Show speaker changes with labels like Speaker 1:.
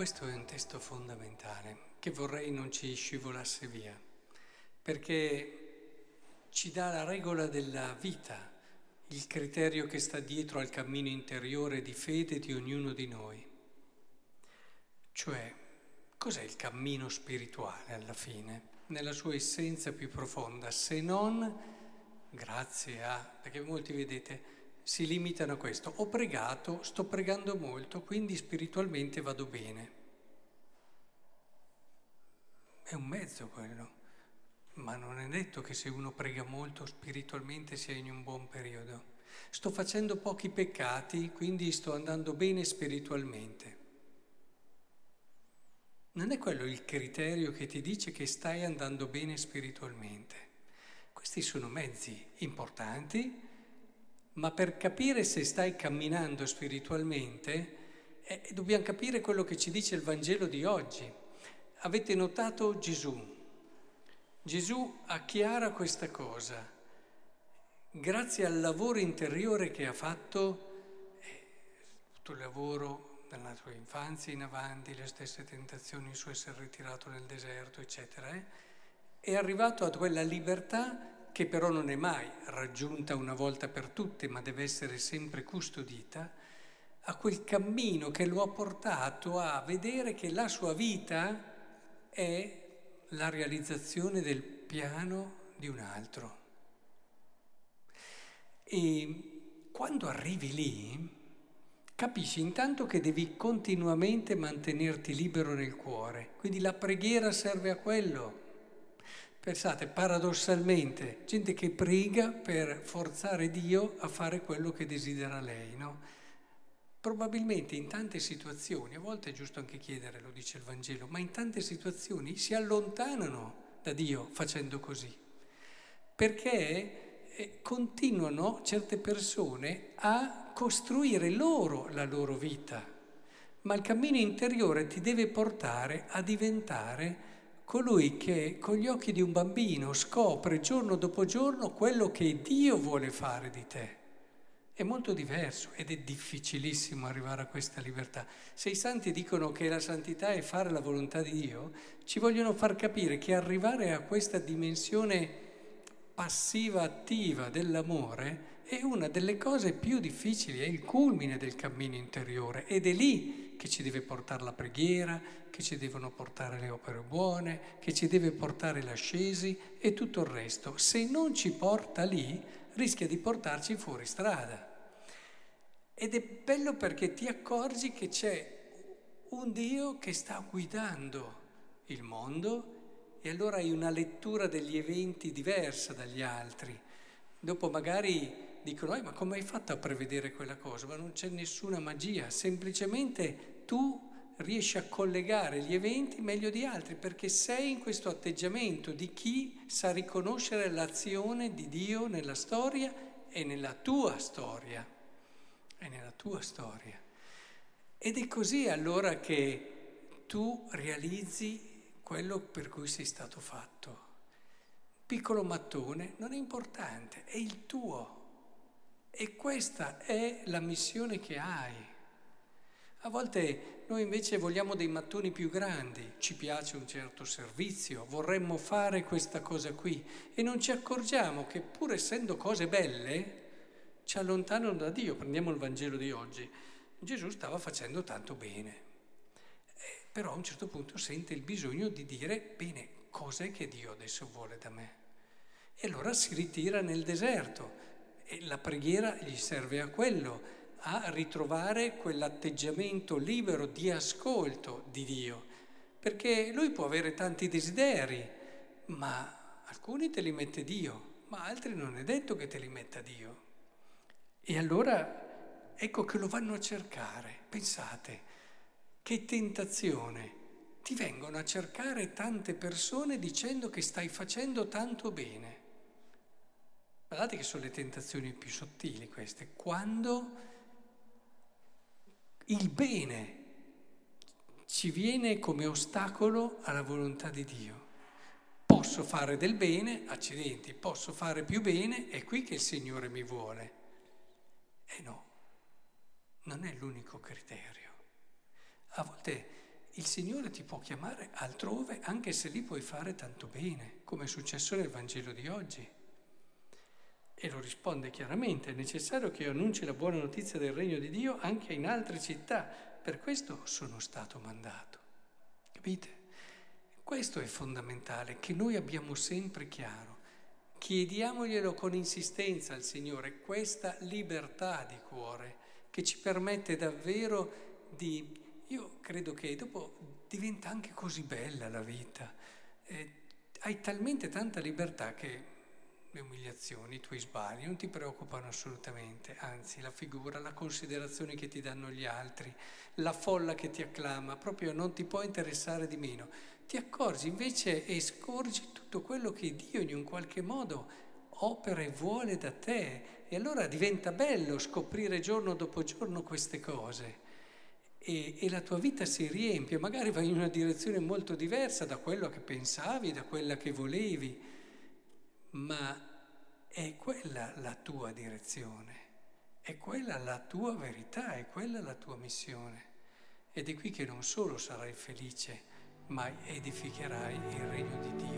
Speaker 1: questo è un testo fondamentale che vorrei non ci scivolasse via, perché ci dà la regola della vita, il criterio che sta dietro al cammino interiore di fede di ognuno di noi. Cioè, cos'è il cammino spirituale alla fine, nella sua essenza più profonda, se non grazie a, perché molti vedete si limitano a questo, ho pregato, sto pregando molto, quindi spiritualmente vado bene. È un mezzo quello, ma non è detto che se uno prega molto spiritualmente sia in un buon periodo. Sto facendo pochi peccati, quindi sto andando bene spiritualmente. Non è quello il criterio che ti dice che stai andando bene spiritualmente. Questi sono mezzi importanti, ma per capire se stai camminando spiritualmente eh, dobbiamo capire quello che ci dice il Vangelo di oggi. Avete notato Gesù? Gesù acchiara questa cosa. Grazie al lavoro interiore che ha fatto, eh, tutto il lavoro dalla sua infanzia in avanti, le stesse tentazioni, il suo essere ritirato nel deserto, eccetera, eh, è arrivato a quella libertà che però non è mai raggiunta una volta per tutte, ma deve essere sempre custodita, a quel cammino che lo ha portato a vedere che la sua vita è la realizzazione del piano di un altro. E quando arrivi lì, capisci intanto che devi continuamente mantenerti libero nel cuore, quindi la preghiera serve a quello. Pensate, paradossalmente, gente che prega per forzare Dio a fare quello che desidera lei, no? Probabilmente in tante situazioni, a volte è giusto anche chiedere, lo dice il Vangelo, ma in tante situazioni si allontanano da Dio facendo così, perché eh, continuano certe persone a costruire loro la loro vita, ma il cammino interiore ti deve portare a diventare colui che con gli occhi di un bambino scopre giorno dopo giorno quello che Dio vuole fare di te. È molto diverso ed è difficilissimo arrivare a questa libertà. Se i santi dicono che la santità è fare la volontà di Dio, ci vogliono far capire che arrivare a questa dimensione passiva attiva dell'amore è una delle cose più difficili, è il culmine del cammino interiore ed è lì che ci deve portare la preghiera, che ci devono portare le opere buone, che ci deve portare l'ascesi e tutto il resto. Se non ci porta lì, rischia di portarci fuori strada. Ed è bello perché ti accorgi che c'è un Dio che sta guidando il mondo e allora hai una lettura degli eventi diversa dagli altri. Dopo magari dicono, eh, ma come hai fatto a prevedere quella cosa? Ma non c'è nessuna magia, semplicemente tu riesci a collegare gli eventi meglio di altri perché sei in questo atteggiamento di chi sa riconoscere l'azione di Dio nella storia e nella tua storia è nella tua storia. Ed è così allora che tu realizzi quello per cui sei stato fatto. Piccolo mattone non è importante, è il tuo. E questa è la missione che hai. A volte noi invece vogliamo dei mattoni più grandi, ci piace un certo servizio, vorremmo fare questa cosa qui e non ci accorgiamo che pur essendo cose belle, ci allontanano da Dio. Prendiamo il Vangelo di oggi. Gesù stava facendo tanto bene, eh, però a un certo punto sente il bisogno di dire, bene, cos'è che Dio adesso vuole da me? E allora si ritira nel deserto e la preghiera gli serve a quello, a ritrovare quell'atteggiamento libero di ascolto di Dio, perché lui può avere tanti desideri, ma alcuni te li mette Dio, ma altri non è detto che te li metta Dio. E allora ecco che lo vanno a cercare. Pensate, che tentazione. Ti vengono a cercare tante persone dicendo che stai facendo tanto bene. Guardate che sono le tentazioni più sottili queste. Quando il bene ci viene come ostacolo alla volontà di Dio. Posso fare del bene, accidenti, posso fare più bene, è qui che il Signore mi vuole. E no, non è l'unico criterio. A volte il Signore ti può chiamare altrove anche se lì puoi fare tanto bene, come è successo nel Vangelo di oggi. E lo risponde chiaramente, è necessario che io annunci la buona notizia del regno di Dio anche in altre città, per questo sono stato mandato. Capite? Questo è fondamentale, che noi abbiamo sempre chiaro. Chiediamoglielo con insistenza al Signore, questa libertà di cuore che ci permette davvero di... Io credo che dopo diventa anche così bella la vita. Eh, hai talmente tanta libertà che le umiliazioni, i tuoi sbagli non ti preoccupano assolutamente, anzi la figura, la considerazione che ti danno gli altri, la folla che ti acclama, proprio non ti può interessare di meno. Ti accorgi invece e scorgi tutto quello che Dio in un qualche modo opera e vuole da te e allora diventa bello scoprire giorno dopo giorno queste cose. E, e, la tua vita si riempie, magari vai in una direzione molto diversa da quello che pensavi, da quella che volevi, ma è quella la tua direzione, è quella la tua verità, è quella la tua missione. Ed è qui che non solo sarai felice, ma edificherai il regno di Dio.